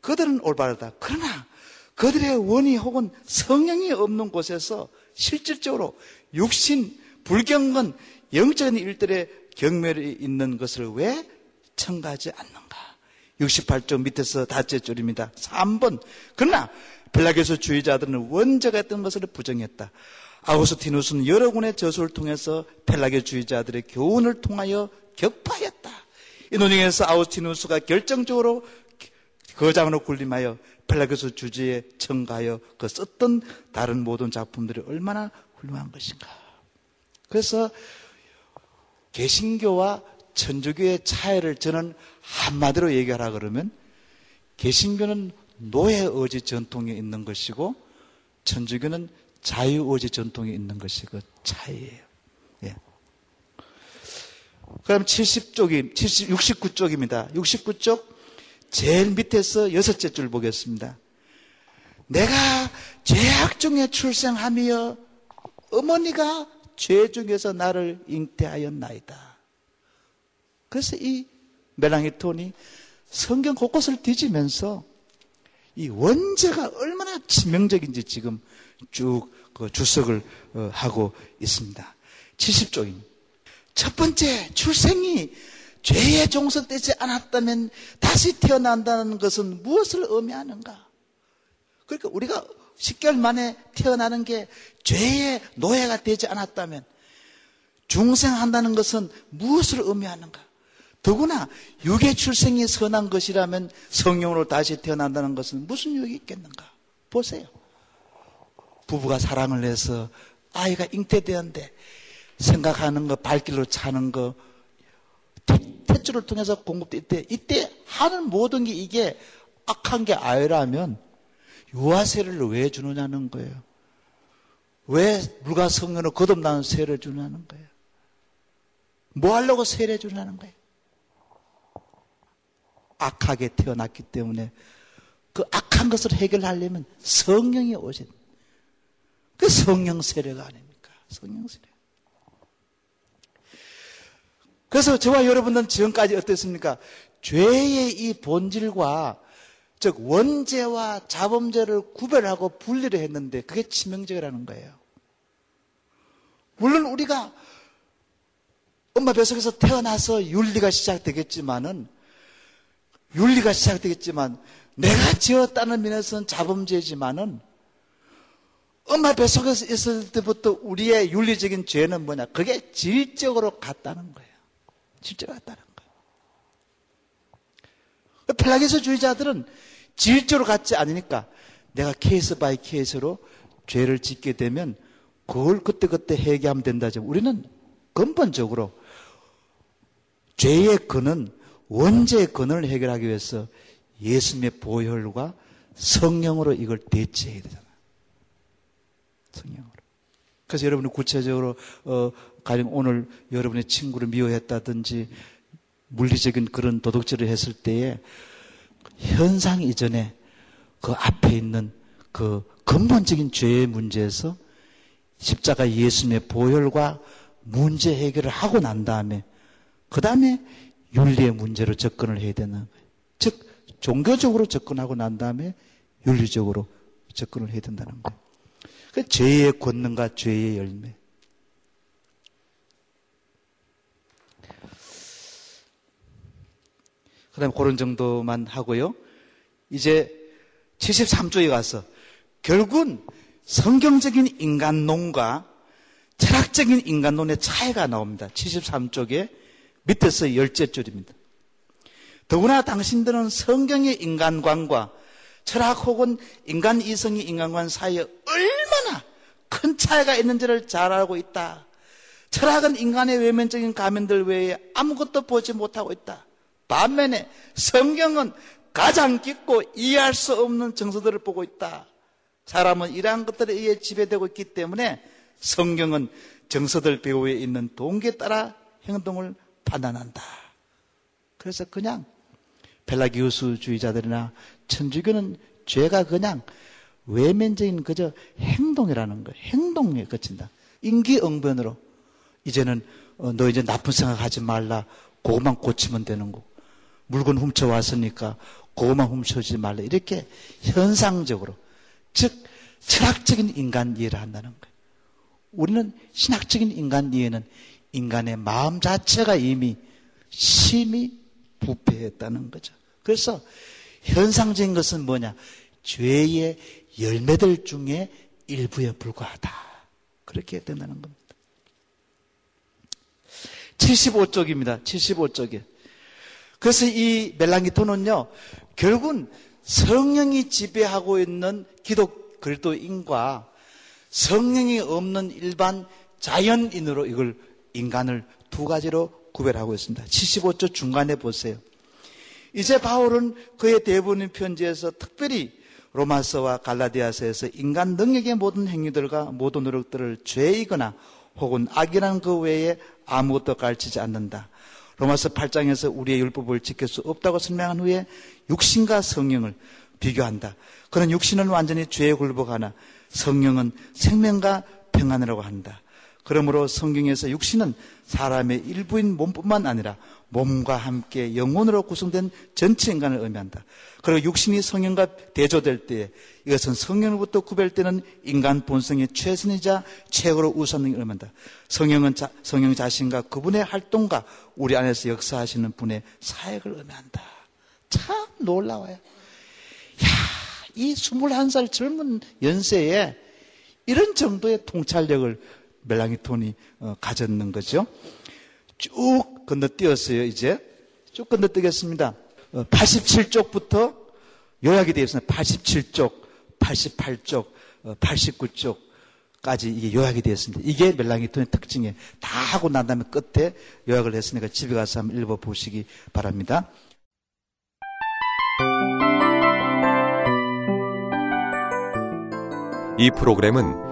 그들은 올바르다. 그러나 그들의 원의 혹은 성령이 없는 곳에서 실질적으로 육신, 불경건, 영적인 일들의 경멸이 있는 것을 왜 첨가하지 않는가? 68쪽 밑에서 다째 줄입니다. 3번. 그러나 벨라게스 주의자들은 원죄가 있던 것을 부정했다. 아우스티누스는 여러 군의 저술을 통해서 펠라게 주의자들의 교훈을 통하여 격파했다. 이 논쟁에서 아우스티누스가 결정적으로 거장으로 군림하여 펠라게스 주제에 청가하여 그 썼던 다른 모든 작품들이 얼마나 훌륭한 것인가. 그래서 개신교와 천주교의 차이를 저는 한마디로 얘기하라 그러면 개신교는 노예 의지 전통이 있는 것이고 천주교는 자유 의지 전통이 있는 것이 그 차이예요. 예. 그럼 70쪽이, 70, 69쪽입니다. 69쪽 제일 밑에서 여섯째 줄 보겠습니다. 내가 죄악 중에 출생하며 어머니가 죄 중에서 나를 잉태하였나이다. 그래서 이 멜랑이톤이 성경 곳곳을 뒤지면서 이 원죄가 얼마나 치명적인지 지금 쭉 그 주석을 어, 하고 있습니다. 70쪽입니다. 첫 번째, 출생이 죄에 종속되지 않았다면 다시 태어난다는 것은 무엇을 의미하는가? 그러니까 우리가 10개월 만에 태어나는 게 죄의 노예가 되지 않았다면 중생한다는 것은 무엇을 의미하는가? 더구나 육의 출생이 선한 것이라면 성령으로 다시 태어난다는 것은 무슨 유익이 있겠는가? 보세요. 부부가 사랑을 해서 아이가 잉태되었는데 생각하는 거, 발길로 차는 거, 탯줄을 통해서 공급돼 이때, 이때 하는 모든 게 이게 악한 게 아니라면 유아세를 왜 주느냐는 거예요. 왜 물과 성령을 거듭나는 세를 주냐는 거예요. 뭐 하려고 세례 주냐는 거예요. 악하게 태어났기 때문에 그 악한 것을 해결하려면 성령이 오신 그 성령 세례가 아닙니까? 성령 세례. 그래서 저와 여러분은 지금까지 어땠습니까? 죄의 이 본질과 즉 원죄와 자범죄를 구별하고 분리를 했는데 그게 치명적이라는 거예요. 물론 우리가 엄마 뱃속에서 태어나서 윤리가 시작되겠지만은 윤리가 시작되겠지만 내가 지었다는 면에서는 자범죄지만은 엄마 뱃속에서 있을 때부터 우리의 윤리적인 죄는 뭐냐? 그게 질적으로 같다는 거예요. 질적으로 같다는 거예요. 펠라기우스주의자들은 질적으로 같지 않으니까 내가 case by case로 죄를 짓게 되면 그걸 그때그때 해결하면 된다죠. 우리는 근본적으로 죄의 근은 원죄의 근을 해결하기 위해서 예수님의 보혈과 성령으로 이걸 대체해야 되잖아요. 성령으로. 그래서 여러분이 구체적으로 어, 가령 오늘 여러분의 친구를 미워했다든지 물리적인 그런 도덕질을 했을 때에 현상 이전에 그 앞에 있는 그 근본적인 죄의 문제에서 십자가 예수님의 보혈과 문제 해결을 하고 난 다음에 그 다음에 윤리의 문제로 접근을 해야 되는 거예요. 즉 종교적으로 접근하고 난 다음에 윤리적으로 접근을 해야 된다는 거예요. 그 죄의 권능과 죄의 열매. 그 다음에 그런 정도만 하고요. 이제 73조에 가서 결국은 성경적인 인간론과 철학적인 인간론의 차이가 나옵니다. 73쪽에 밑에서 열째 줄입니다. 더구나 당신들은 성경의 인간관과 철학 혹은 인간 이성의 인간관 사이에 얼마나 큰 차이가 있는지를 잘 알고 있다. 철학은 인간의 외면적인 가면들 외에 아무것도 보지 못하고 있다. 반면에 성경은 가장 깊고 이해할 수 없는 정서들을 보고 있다. 사람은 이러한 것들에 의해 지배되고 있기 때문에 성경은 정서들 배후에 있는 동기에 따라 행동을 판단한다. 그래서 그냥 펠라기우스주의자들이나 천주교는 죄가 그냥 외면적인 그저 행동이라는 거예요. 행동에 그친다. 인기응변으로 이제는 어, 너 이제 나쁜 생각하지 말라. 그것만 고치면 되는 거. 물건 훔쳐 왔으니까 그것만 훔쳐지 말라. 이렇게 현상적으로 즉 철학적인 인간 이해를 한다는 거예요. 우리는 신학적인 인간 이해는 인간의 마음 자체가 이미 심히 부패했다는 거죠. 그래서 현상적인 것은 뭐냐? 죄의 열매들 중에 일부에 불과하다. 그렇게 된다는 겁니다. 75쪽입니다. 75쪽에. 그래서 이 멜랑기토는요, 결국은 성령이 지배하고 있는 기독 그리스도인과 성령이 없는 일반 자연인으로 이걸 인간을 두 가지로 구별하고 있습니다. 75조 중간에 보세요. 이제 바울은 그의 대부분 편지에서 특별히 로마서와 갈라디아서에서 인간 능력의 모든 행위들과 모든 노력들을 죄이거나 혹은 악이라는 그 외에 아무것도 가르치지 않는다. 로마서 8장에서 우리의 율법을 지킬 수 없다고 설명한 후에 육신과 성령을 비교한다. 그런 육신은 완전히 죄에 굴복하나 성령은 생명과 평안이라고 한다. 그러므로 성경에서 육신은 사람의 일부인 몸뿐만 아니라 몸과 함께 영혼으로 구성된 전체 인간을 의미한다. 그리고 육신이 성령과 대조될 때 이것은 성령으로부터 구별되는 인간 본성의 최선이자 최고로 우선을 의미한다. 성령은 자, 성령 자신과 그분의 활동과 우리 안에서 역사하시는 분의 사역을 의미한다. 참 놀라워요. 야, 이 21살 젊은 연세에 이런 정도의 통찰력을 멜랑이톤이 어, 가졌는 거죠. 쭉 건너뛰었어요, 이제. 쭉 건너뛰겠습니다. 87쪽부터 어, 요약이 되어 있습니다. 87쪽, 88쪽, 89쪽 까지 이게 요약이 되어 있습니다. 이게 멜랑이톤의 특징이에요. 다 하고 난 다음에 끝에 요약을 했으니까 집에 가서 한번 읽어보시기 바랍니다. 이 프로그램은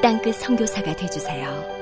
땅끝 성교사가 되주세요